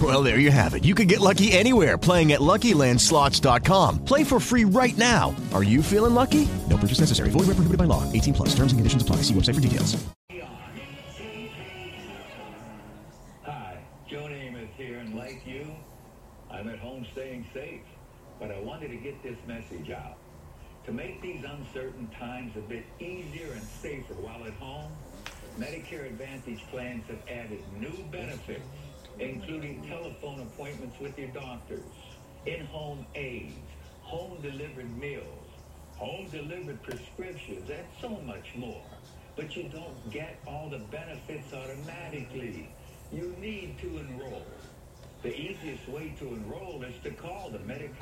Well, there you have it. You can get lucky anywhere playing at LuckyLandSlots.com. Play for free right now. Are you feeling lucky? No purchase necessary. Void where prohibited by law. 18 plus. Terms and conditions apply. See website for details. Hi, Joe Namath here, and like you, I'm at home staying safe. But I wanted to get this message out. To make these uncertain times a bit easier and safer while at home, Medicare Advantage plans have added new benefits, including telephone appointments with your doctors, in-home aids, home-delivered meals, home-delivered prescriptions, and so much more. But you don't get all the benefits automatically. You need to enroll. The easiest way to enroll is to call the Medicare